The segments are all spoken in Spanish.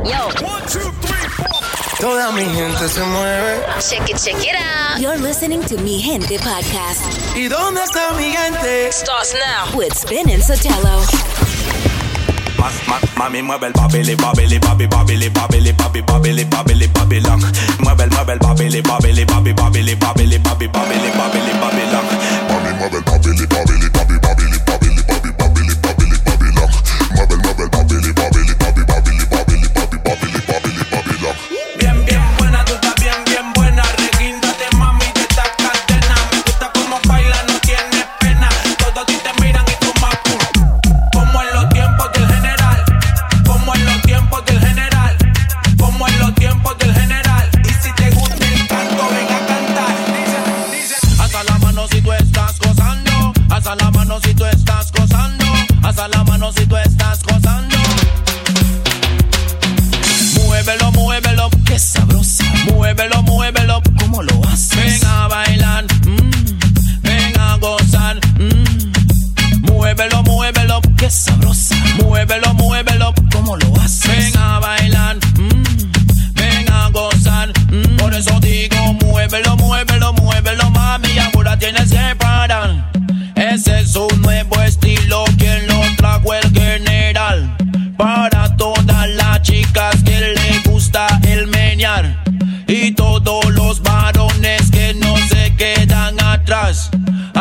Yo. One, two, three, four. Toda mi gente se mueve. Check it, check it out. You're listening to Mi Gente podcast. ¿Y dónde está mi gente? Starts now. With Spin and Sotelo. Más, más, mami mueve el babili, babili, babi, babili, babili, babi, babili, babili, babilón. Mueve el, mueve el babili, babili, babi, babili, babili, babi, babili, babili, babilón. Mami mueve el babili, babili, babili,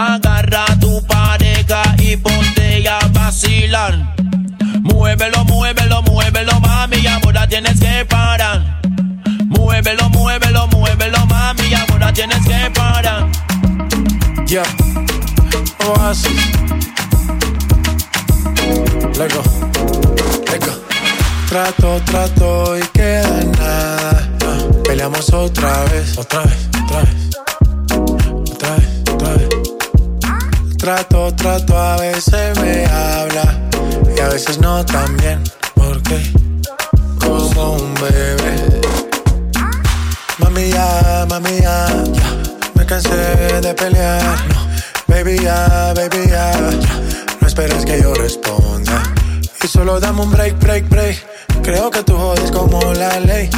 Agarra tu pareja y ponte a vacilar. Muévelo, muévelo, muévelo, mami, ahora tienes que parar. Muévelo, muévelo, muévelo, mami, ahora tienes que parar. Yeah. Oasis. Lego. Lego. Trato, trato y queda nada. Peleamos otra vez. Otra vez, otra vez. Trato, trato, a veces me habla. Y a veces no también. Porque como un bebé. Mami ya, mami ya, ya. Me cansé de pelear. No. Baby ya, baby ya. No esperes que yo responda. Y solo dame un break, break, break. Creo que tú jodes como la ley.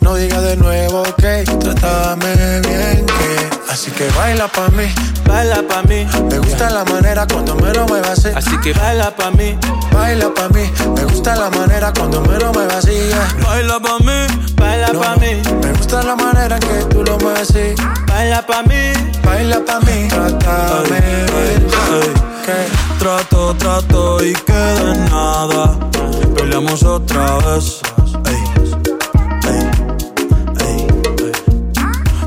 No diga de nuevo que trátame bien que. Así que baila pa' mí, Baila pa' mí, me gusta la manera cuando me lo muevas así. así que baila pa' mí, Baila pa' mí, me gusta la manera cuando me lo muevas así. baila pa' mí, baila No, pa' mí, Me gusta la manera en que tú lo mueves así. baila pa' mí. Baila pa' mí, trátame bien. Que Trato, trato y queda en nada. Peleamos otra vez.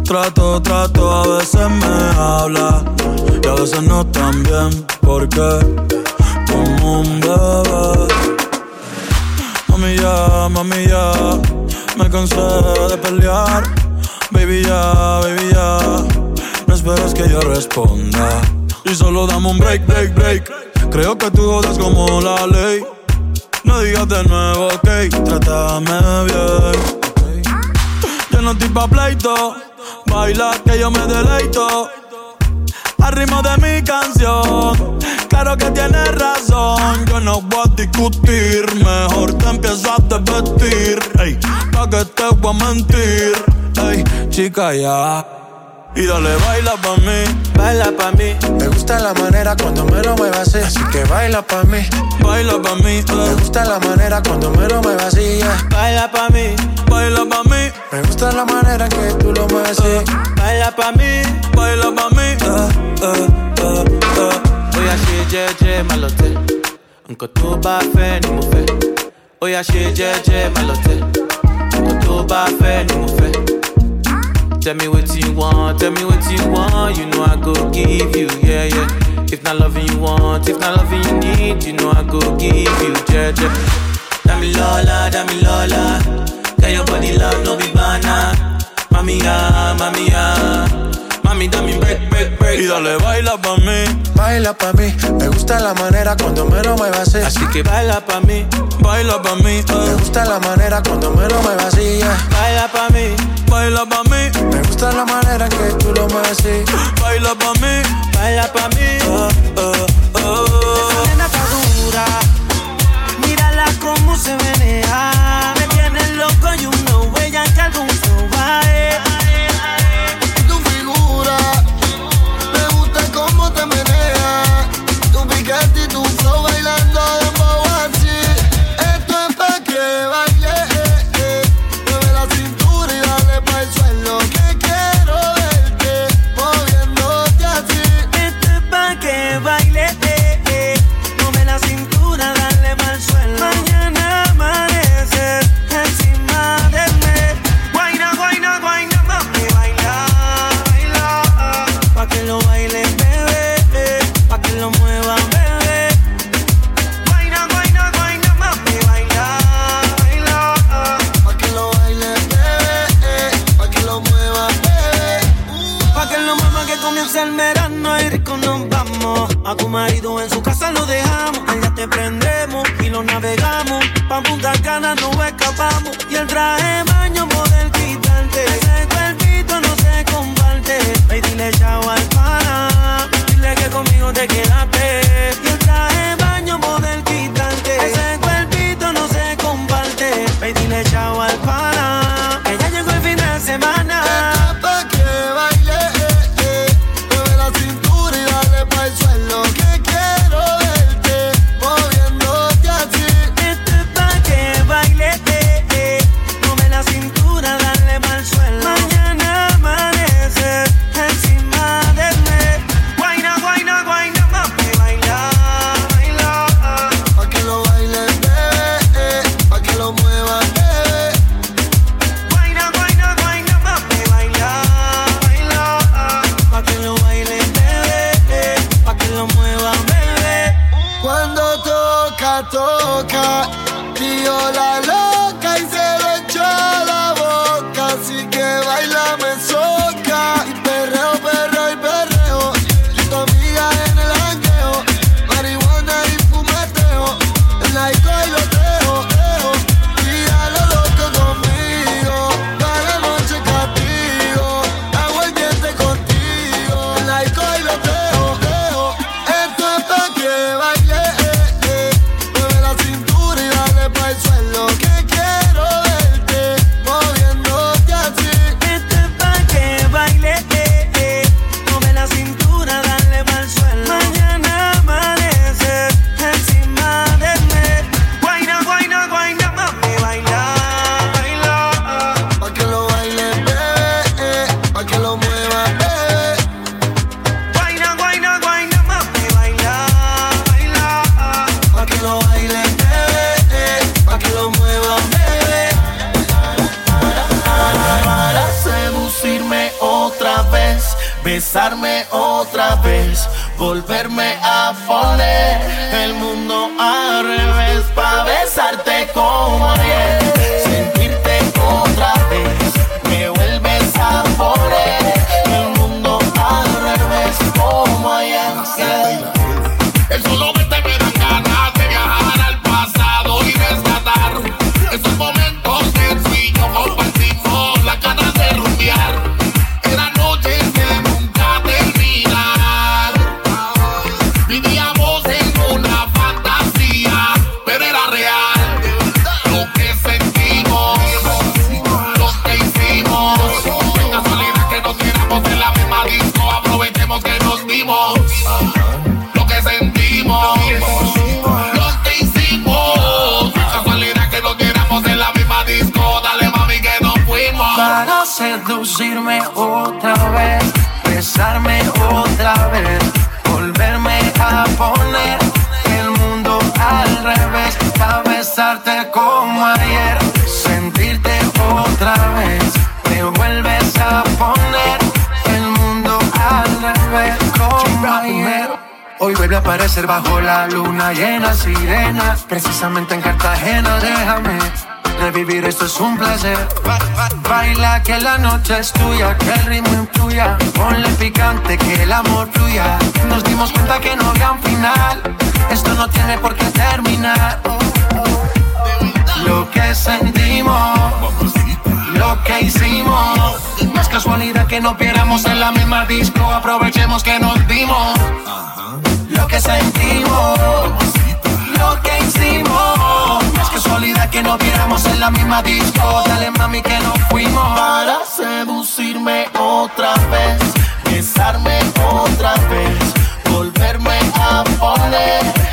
Trato, trato, a veces me habla y a veces no tan bien. Porque como un bebé. Mami ya, mami ya, me cansé de pelear. Baby ya, baby ya, no esperes que yo responda. Y solo dame un break, break, break. Creo que tú jodas como la ley. No digas de nuevo, ok, trátame bien. Yo no estoy pa' pleito, baila que yo me deleito. Al ritmo de mi canción, claro que tienes razón. Yo no voy a discutir, mejor te empiezo a desvestir. Ey, pa' que te voy a mentir. Ey, chica, ya. Y dale, baila pa' mí. Baila pa' mí, me gusta la manera cuando me lo muevas así. Así que baila pa' mí. Baila pa' mí, Me gusta la manera cuando me lo muevas así. yeah. baila pa' mí, baila pa' mí, Me gusta la manera que tú lo mueves así. baila pa' mí. baila pa' mí. eh. Oya ṣe jẹ́jẹ́ má lọ tẹ̀, nǹkan tó bá fẹ́ ni ṣe jẹ́jẹ́ má lọ tẹ̀, nǹkan tó bá fẹ́ ni fẹ́. Tell me what you want, tell me what you want, you know I go give you, yeah, yeah. If not loving you want, if not loving you need, you know I go give you, jẹ́jẹ́. Dami Lola, Dami Lola, get your body love, no be banana. Mami ya, mami ya, mami dame break, break, break. Y dale, baila pa' mí. Baila pa' mí. Me gusta la manera cuando me lo muevas así. Así que baila pa' mí, Baila pa' mí, Me gusta la manera cuando me lo muevas así. yeah. baila pa' mí, Baila pa' mí, Me gusta la manera en que tú lo mueves así. baila pa' mí. baila pa' mí. eh, besarme otra vez, volverme a poner el mundo al revés para besar seducirme otra vez, besarme otra vez, volverme a poner el mundo al revés, a besarte como ayer, sentirte otra vez, te vuelves a poner el mundo al revés como ayer. Hoy vuelve a aparecer bajo la luna llena, sirena. Precisamente en Cartagena, déjame revivir, esto es un placer. Baila que la noche es tuya, que el ritmo influya. Ponle picante, que el amor fluya. Nos dimos cuenta que no había un final. Esto no tiene por qué terminar. Lo que sentimos, lo que hicimos. No es casualidad que no pieramos en la misma disco. Aprovechemos que nos vimos lo que sentimos, lo que hicimos. No es casualidad que nos viéramos en la misma disco. Dale mami que nos fuimos. Para seducirme otra vez, besarme otra vez, volverme a poner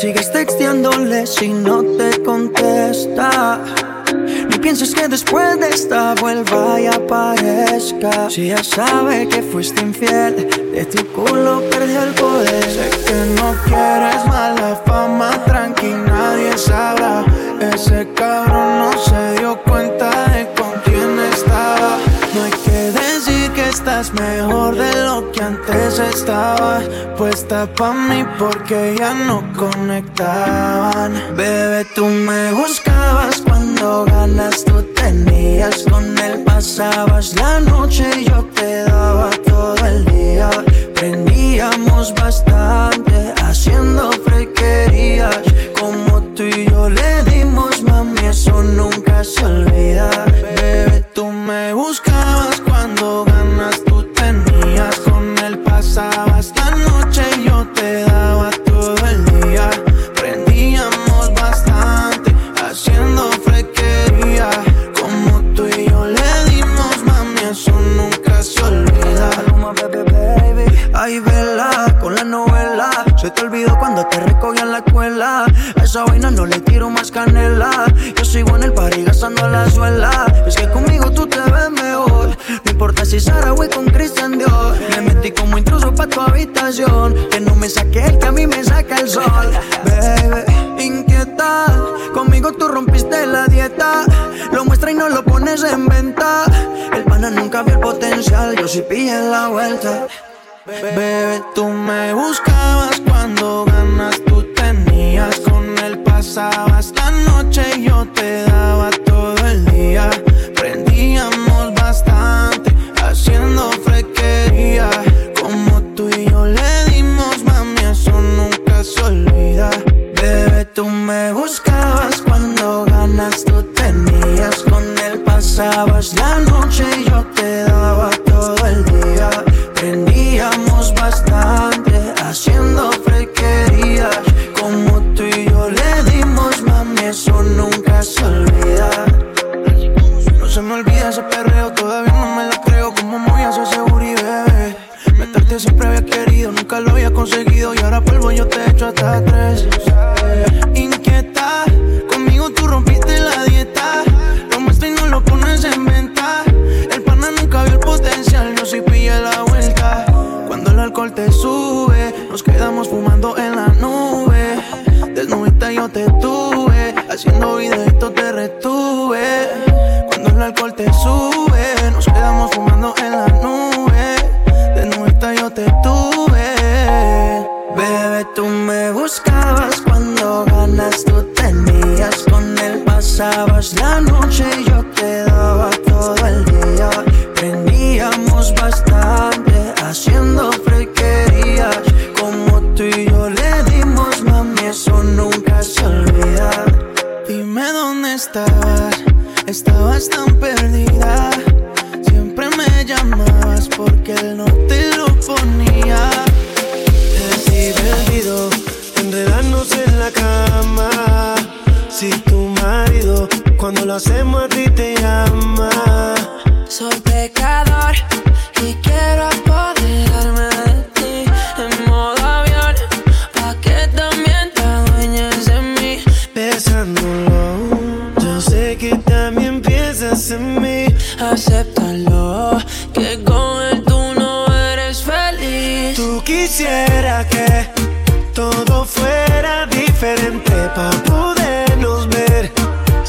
sigues texteándole si no te contesta. Ni pienses que después de esta vuelva y aparezca. Si ya sabe que fuiste infiel, de tu culo perdió el poder. Sé que no quieres mala fama, tranqui, nadie sabrá. Ese cabrón no se dio cuenta de estás mejor de lo que antes estabas Puesta pa' mí porque ya no conectaban. Bebé, tú me buscabas cuando ganas tú tenías. Con él pasabas la noche y yo te daba todo el día. Prendíamos bastante haciendo frequerías. Como tú y yo le dimos, mami, eso nunca se querido, nunca lo había conseguido. Y ahora polvo yo te echo hasta tres. Inquieta, conmigo tú rompiste la dieta. Lo muestras y no lo pones en venta. El pana nunca vio el potencial, yo sí pillé la vuelta. Cuando el alcohol te sube, nos quedamos fumando en la nube. Desnudita yo te tuve, haciendo videitos te retuve. Cuando el alcohol te sube,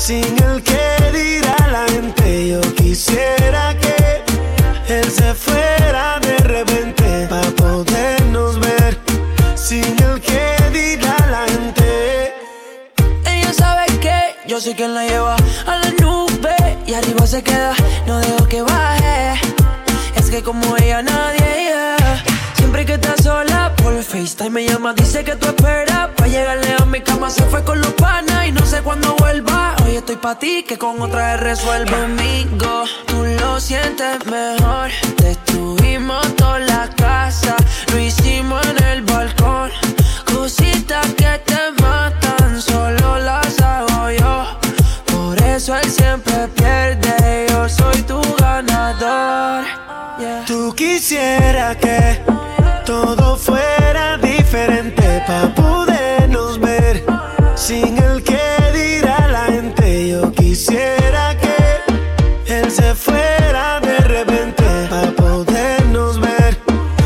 Sin el que dirá la gente, yo quisiera que él se fuera de repente para podernos ver. Sin el que dirá la gente. Ella sabe que yo soy quien la lleva a la nube y arriba se queda, no dejo que baje. Es que como ella nadie, FaceTime me llama, dice que tú esperas. Pa' llegarle a mi cama se fue con los panas y no sé cuándo vuelva. Hoy estoy pa' ti que con otra vez resuelve Conmigo tú lo sientes mejor. Destruimos toda la casa Lo hicimos en el balcón. Cositas que te matan Solo las hago yo. Por eso él siempre pierde Yo soy tu ganador. Tú quisiera que todo fuera diferente para podernos ver. Sin el que dirá la gente, yo quisiera que él se fuera de repente para podernos ver.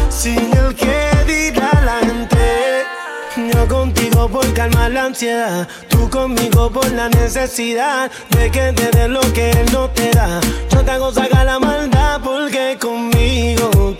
Sin el que dirá la gente, yo contigo por calmar la ansiedad. Tú conmigo por la necesidad de que te dé lo que él no te da. Yo te hago sacar la maldad porque conmigo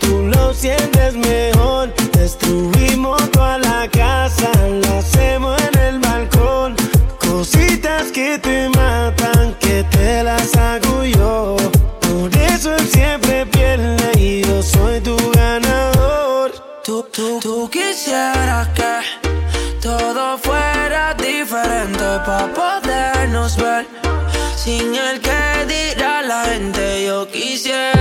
tú lo sientes mejor. Destruimos toda la casa, lo hacemos en el balcón. Cositas que te matan, que te las hago yo. Por eso él siempre pierde y yo soy tu ganador. Tú, tú, tú quisieras que todo fuera diferente para podernos ver. Sin el que dirá la gente, yo quisiera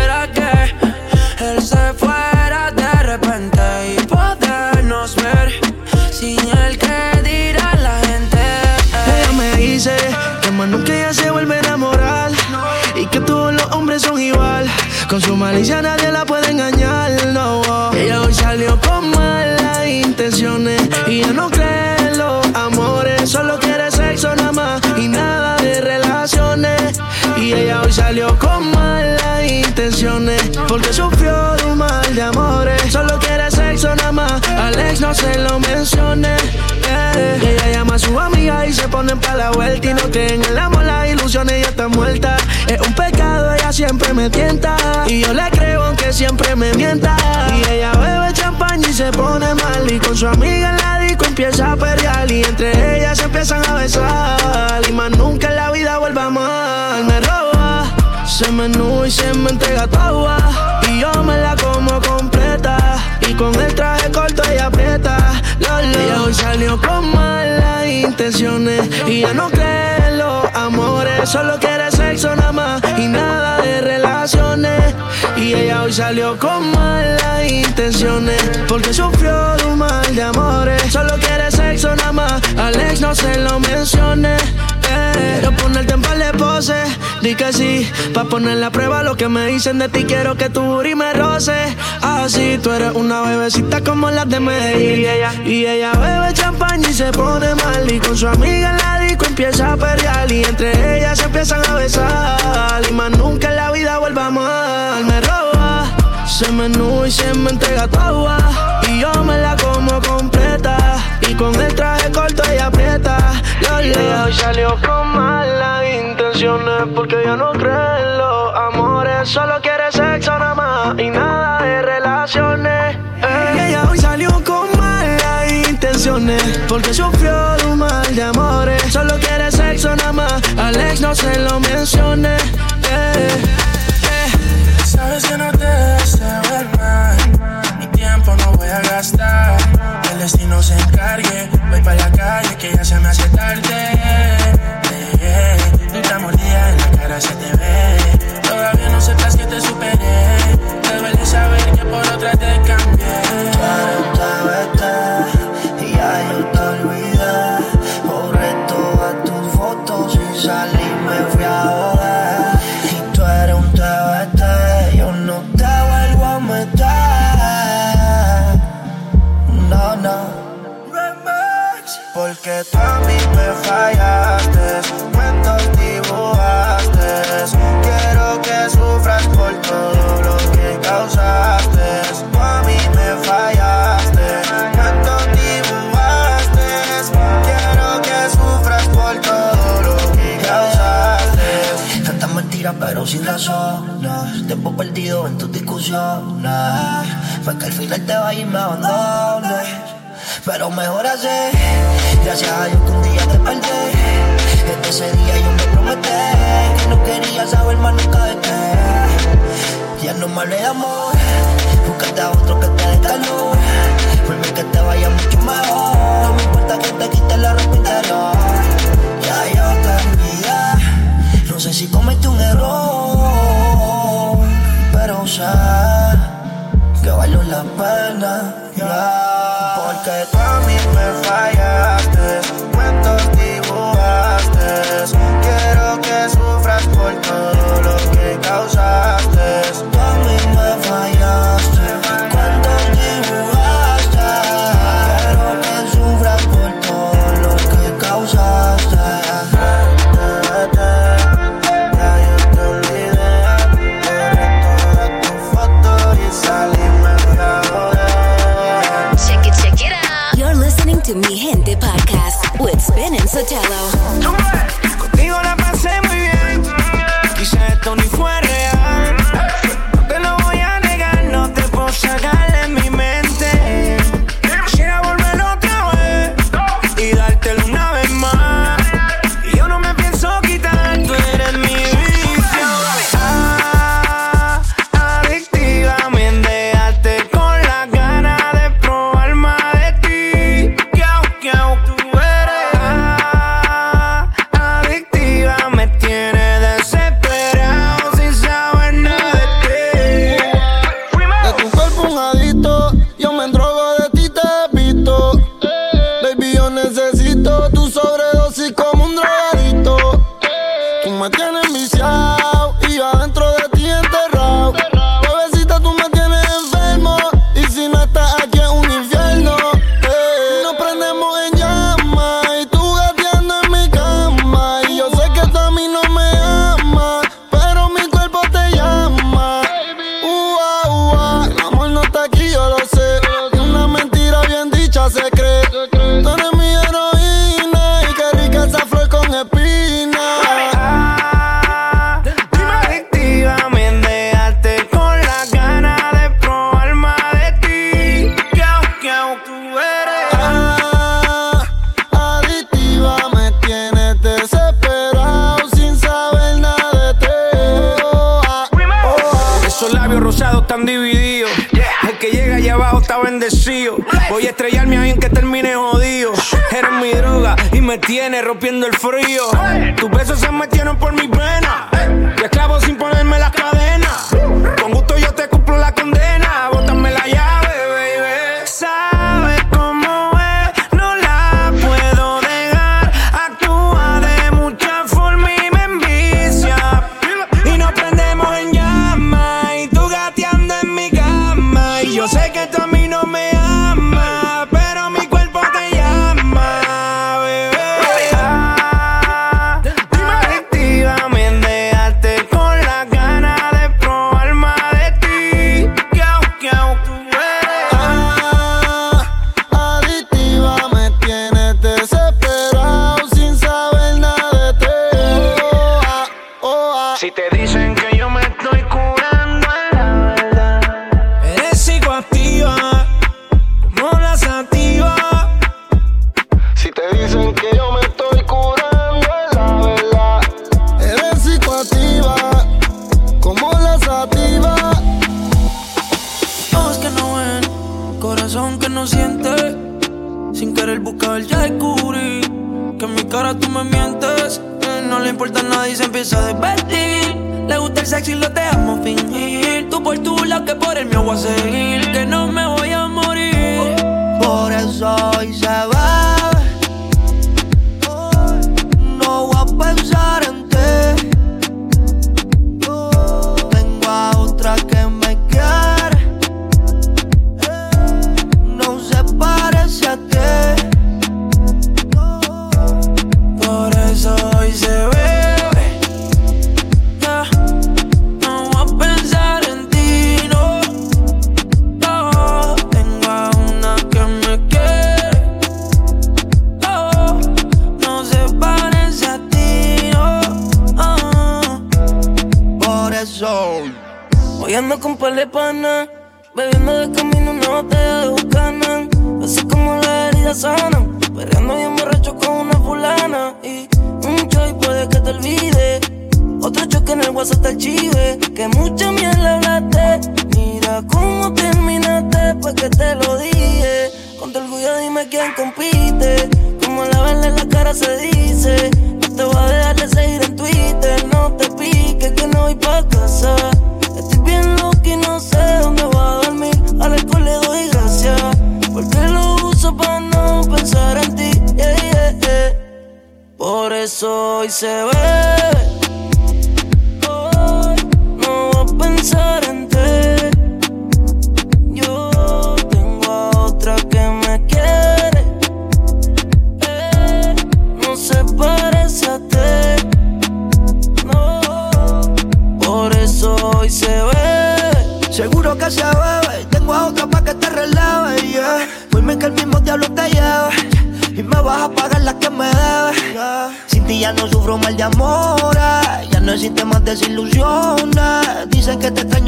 más nunca ella se vuelve a enamorar y que todos los hombres son igual. Con su malicia nadie la puede engañar, no. Ella hoy salió con malas intenciones y ya no cree en los amores, solo quiere sexo nada más y nada de relaciones. Y ella hoy salió con malas intenciones porque sufrió de un mal de amores, solo quiere nada más. Alex no se lo mencione. ella llama a su amiga y se ponen pa' la vuelta y no creen en el amor, las ilusiones ya están muertas. Es un pecado, ella siempre me tienta y yo le creo aunque siempre me mienta. Y ella bebe champaña y se pone mal y con su amiga en la disco empieza a pelear y entre ellas se empiezan a besar y más nunca en la vida vuelva mal. Me roba, se menú y se me entrega toda y yo me la como completa y con el traje corto ella aprieta. Lo, lo. Ella hoy salió con malas intenciones y ya no cree en los amores, solo quiere sexo nada más y nada de relaciones. Y ella hoy salió con malas intenciones porque sufrió de un mal de amores, solo quiere sexo nada más. Alex no se lo mencione. eh. Quiero ponerte en par de poses, di que sí, pa' poner la prueba lo que me dicen de ti. Quiero que tu booty me roce, así tú eres una bebecita como las de Medellín. Y ella, y ella bebe champaña y se pone mal y con su amiga en la disco empieza a pelear y entre ellas se empiezan a besar y más nunca en la vida vuelva mal. Me roba, se menú y se me entrega toda y yo me la como completa y con el traje corto ella lo. Ella hoy salió con malas intenciones porque ella no cree en los amores, solo quiere sexo nada más y nada de relaciones. eh. Ella hoy salió con malas intenciones porque sufrió de un mal de amores, solo quiere sexo nada más. Alex no se lo mencione. eh. Sabes que no te deseo el mal. No voy a gastar. El destino se encargue. Voy para la calle que ya se me hace tarde. Eh, Nunca mordida en la cara se te ve. Todavía no sepas que te superé. Te duele saber que por otra te cambié. Sin razones, tiempo perdido en tus discusiones. Fue que al final te vayas y me abandones. Pero mejor así, gracias a Dios que un día te perdí. Desde ese día yo me prometí que no quería saber más nunca de ti. Ya no me de amor, búscate a otro que te dé calor. Por mí que te vaya mucho mejor. No me importa que te quite la ropa interior. Ya yo te olvidé, no sé si cometí un error, que valió la pena, ya. Porque tú a mí me fallaste, cuentos dibujaste. Quiero que sufras por todo lo que causaste. Tú a mí me fallaste, Sotelo.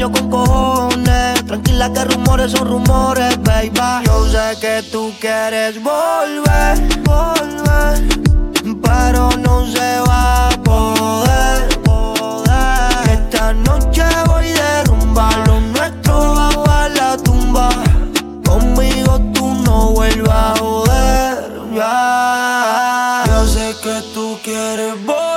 Con cojones. Tranquila que rumores son rumores, baby. Yo sé que tú quieres volver, volver. Pero no se va a poder, poder. Esta noche voy de rumba. Lo nuestro va pa' la tumba. Conmigo tú no vuelvas a joder. ya. Yo sé que tú quieres volver,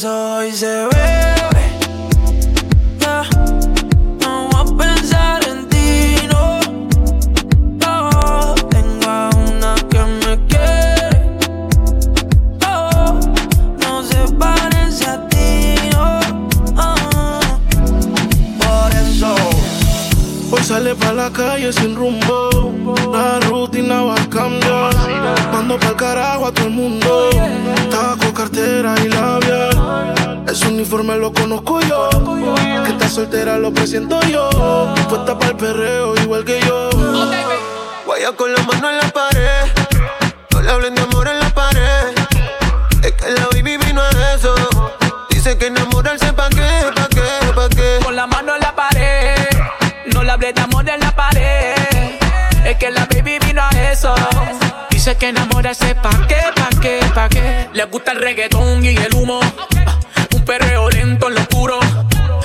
Por eso hoy se bebe. Ya. No voy a pensar en ti, no. Tengo a una que me quiere. Oh. No se parece a ti, no. Ah. Por eso. Hoy sale pa' la calle sin rumbo. La rutina va a cambiar. Mando pa'l carajo a todo el mundo. Taco, cartera y labial. Ese uniforme lo conozco yo. Que está soltera lo presiento yo. Puesta pa'l perreo igual que yo. Guaya con la mano en la pared. No le hablen de amor en la pared. Es que la baby vino a eso. Dice que enamorarse pa' qué, pa' qué, pa' qué. Con la mano en la pared. No le hablé de amor en la pared. Que la baby vino a eso. Dice que enamorarse pa' qué, pa' qué, pa' qué. Le gusta el reggaetón y el humo. Un perreo lento en lo oscuro.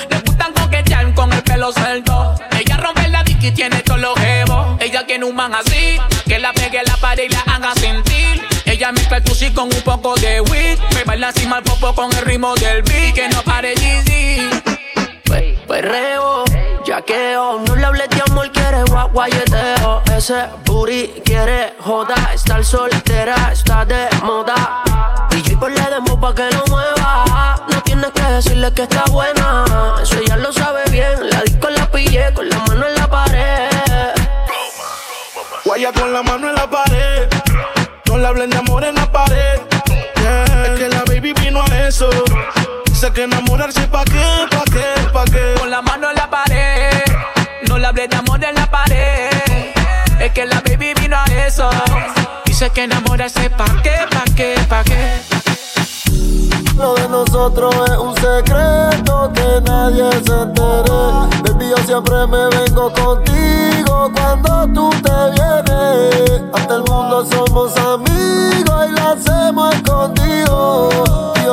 Le gustan coquetear con el pelo suelto. Ella rompe la dick y tiene todos los jevos. Ella tiene un man así. Que la pegue la pared y la haga sentir. Ella mezcla el tusi con un poco de weed. Me baila así mal popo con el ritmo del beat. Que no pare Yeezy. Perreo, yaqueo, no le hables de amor, quiere guayeteo. Ese booty quiere joda, estar soltera, está de moda. DJ por le demo pa' que lo mueva. No tienes que decirle que está buena, eso ya lo sabe bien. La disco la pillé con la mano en la pared. Guaya con la mano en la pared. No le hablen de amor en la pared. Es que la baby vino a eso. Sé que enamorarse pa' qué, pa' qué, pa' qué. Con la mano en la pared. No le hablé de amor en la pared. Es que la baby vino a eso. Dice que enamorarse pa' qué, pa' qué, pa' qué. Lo de nosotros es un secreto que nadie se entere. Baby, yo siempre me vengo contigo cuando tú te vienes. Hasta el mundo somos amigos y lo hacemos Y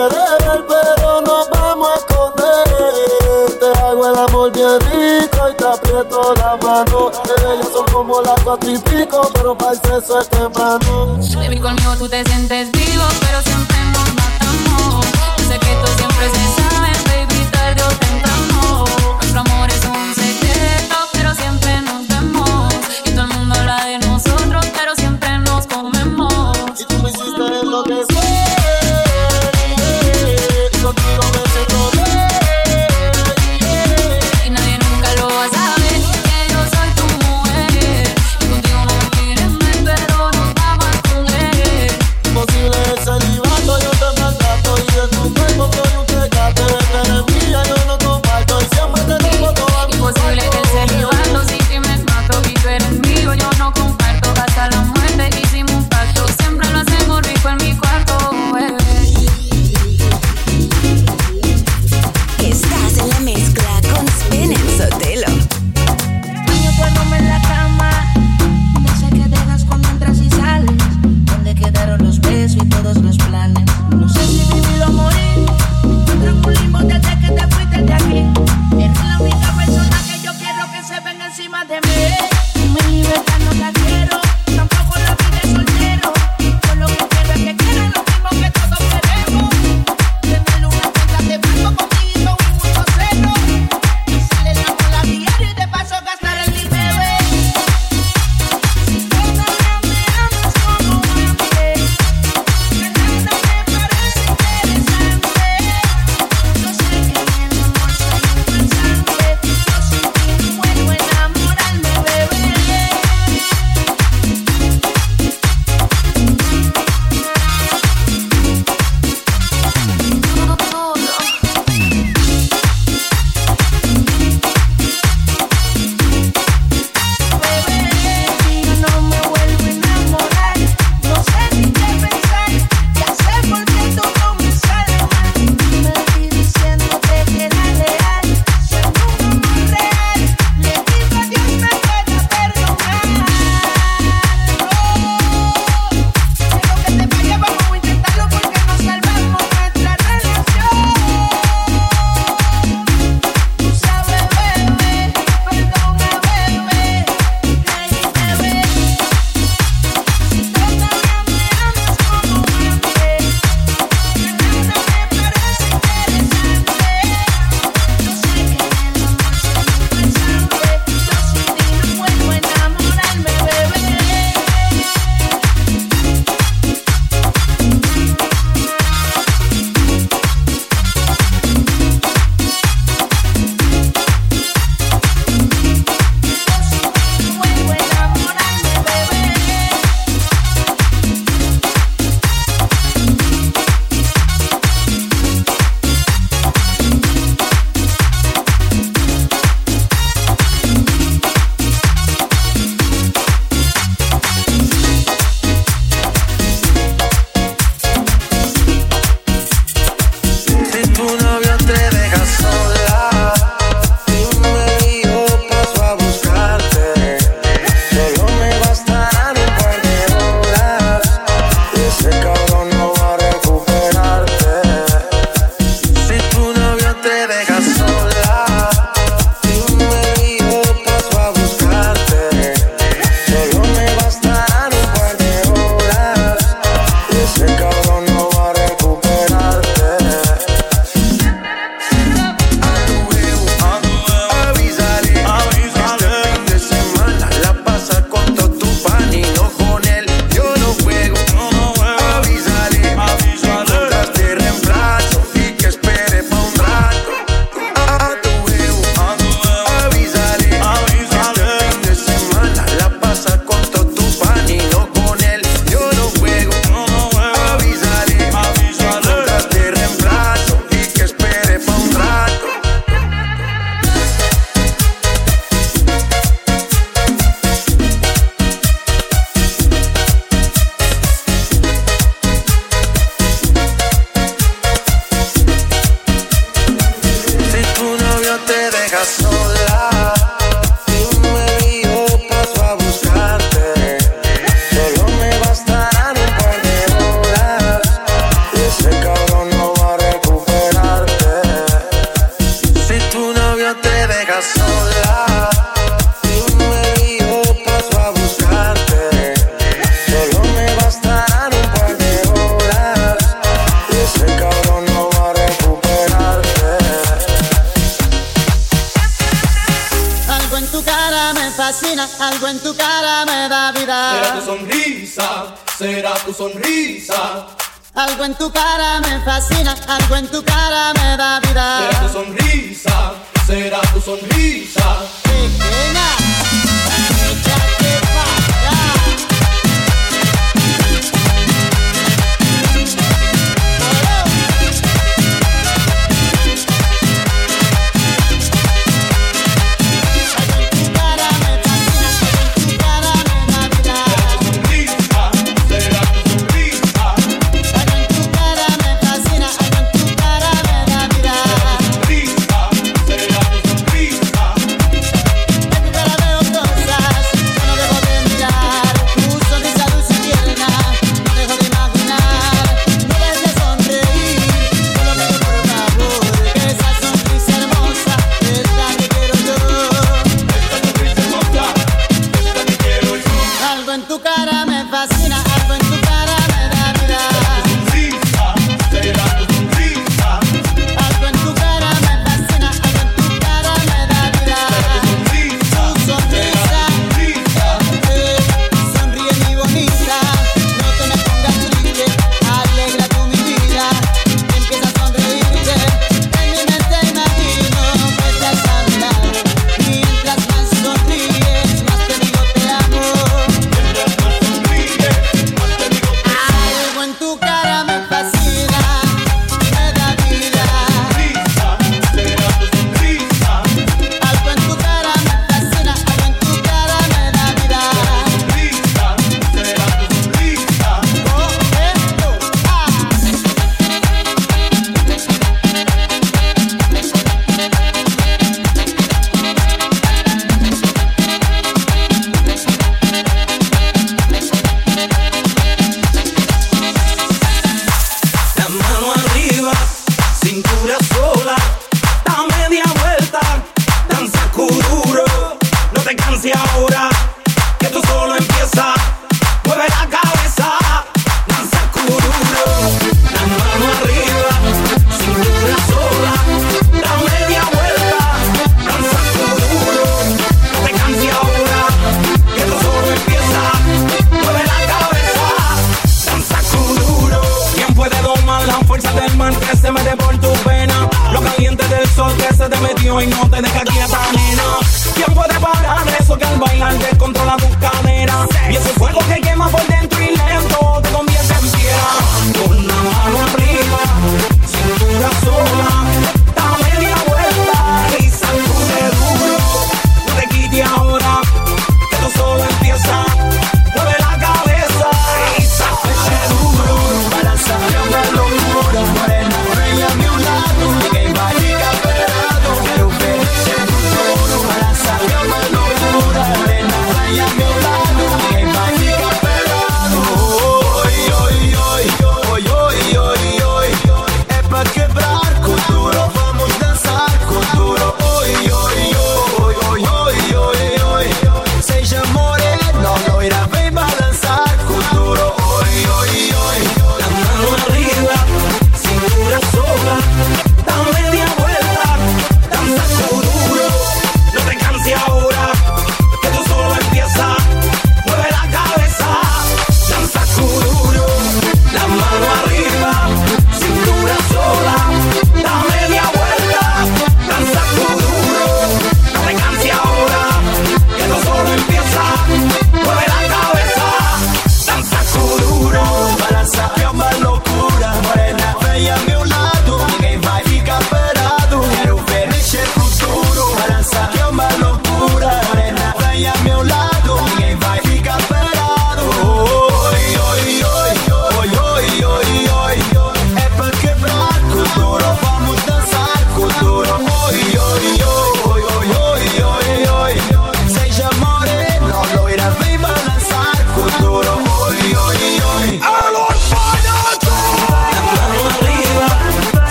juntos nos quiere ver, pero nos vamos a esconder. Te hago el amor bien rico y te aprieto la mano. Ellas son como las cuatro y pico, pero para el sexo es temprano. Baby, conmigo tú te sientes vivo,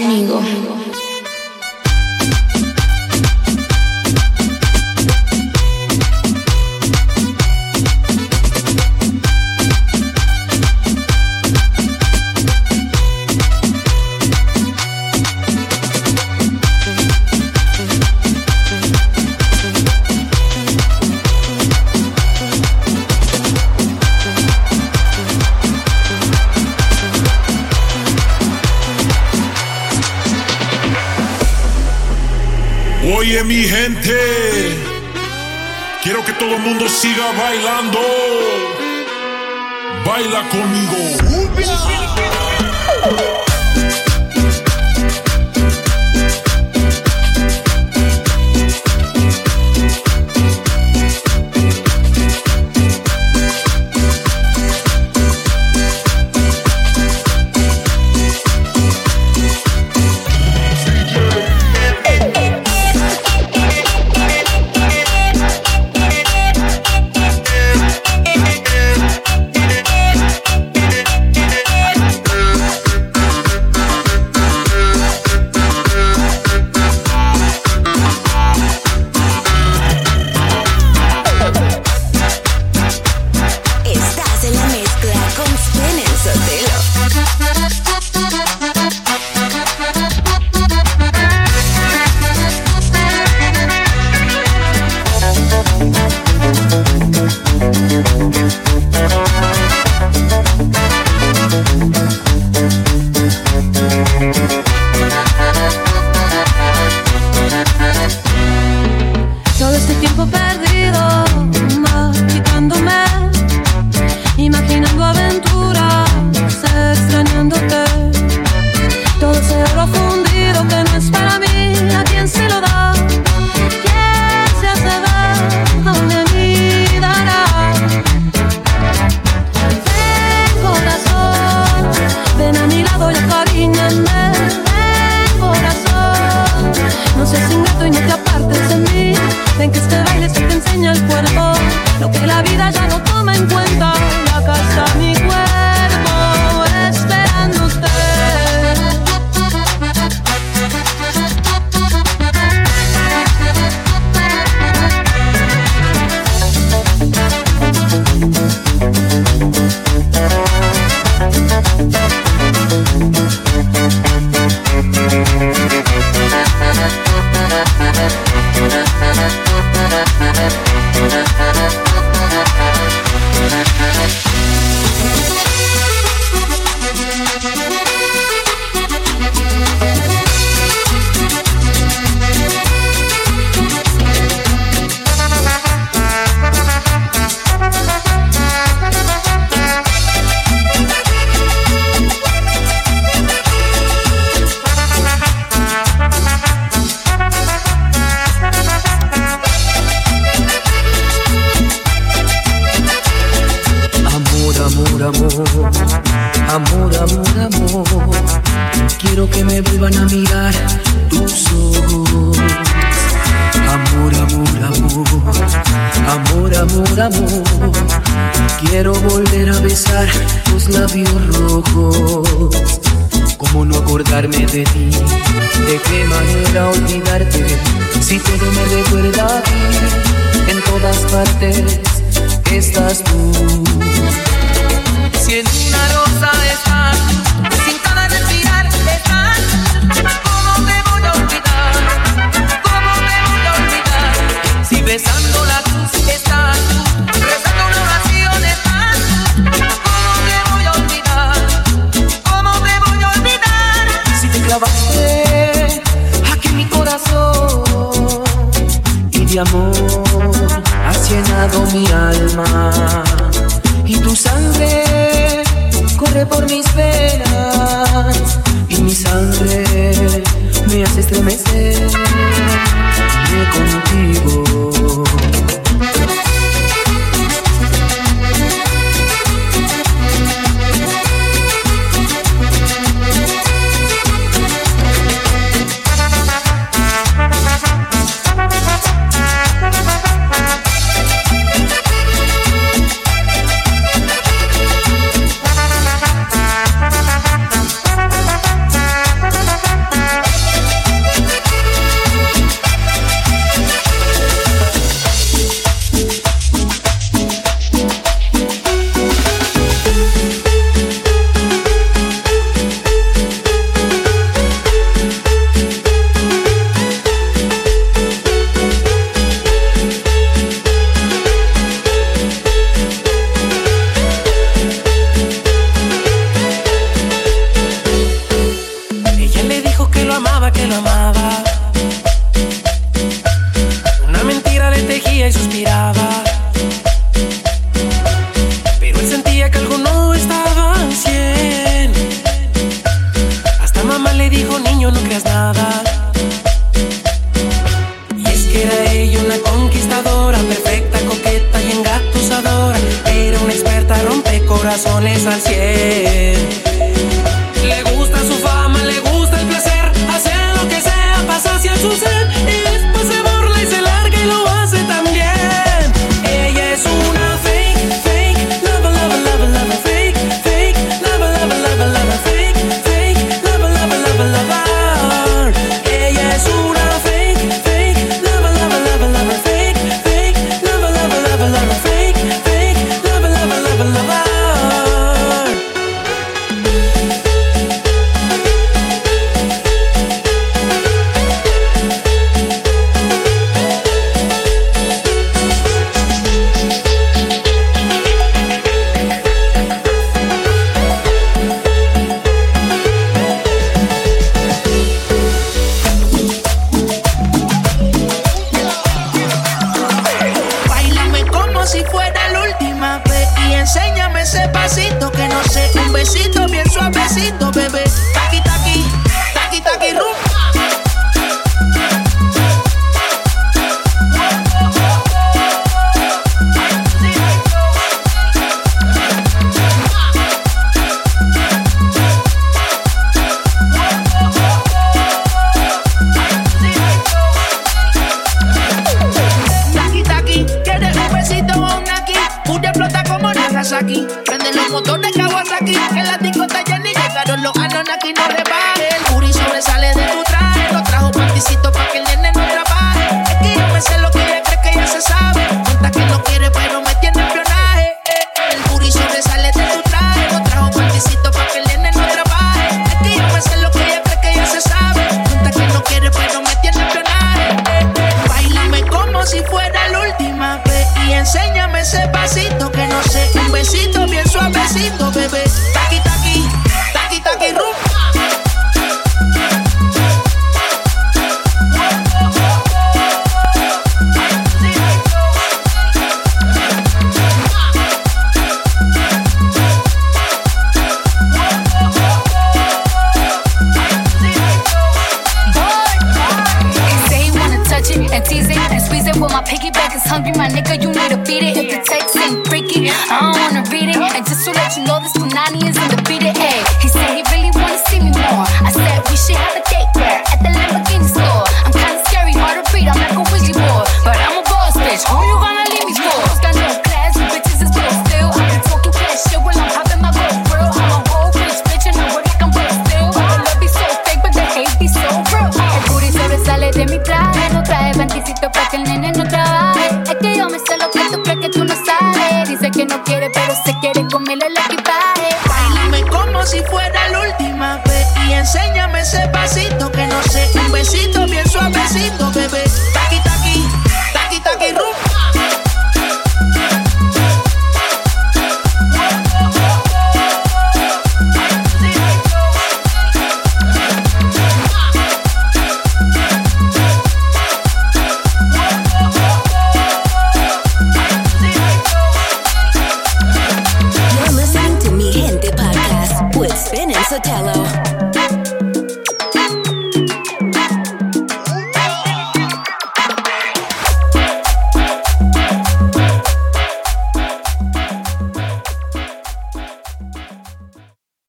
conmigo. Mundo siga bailando. Baila conmigo. Tus labios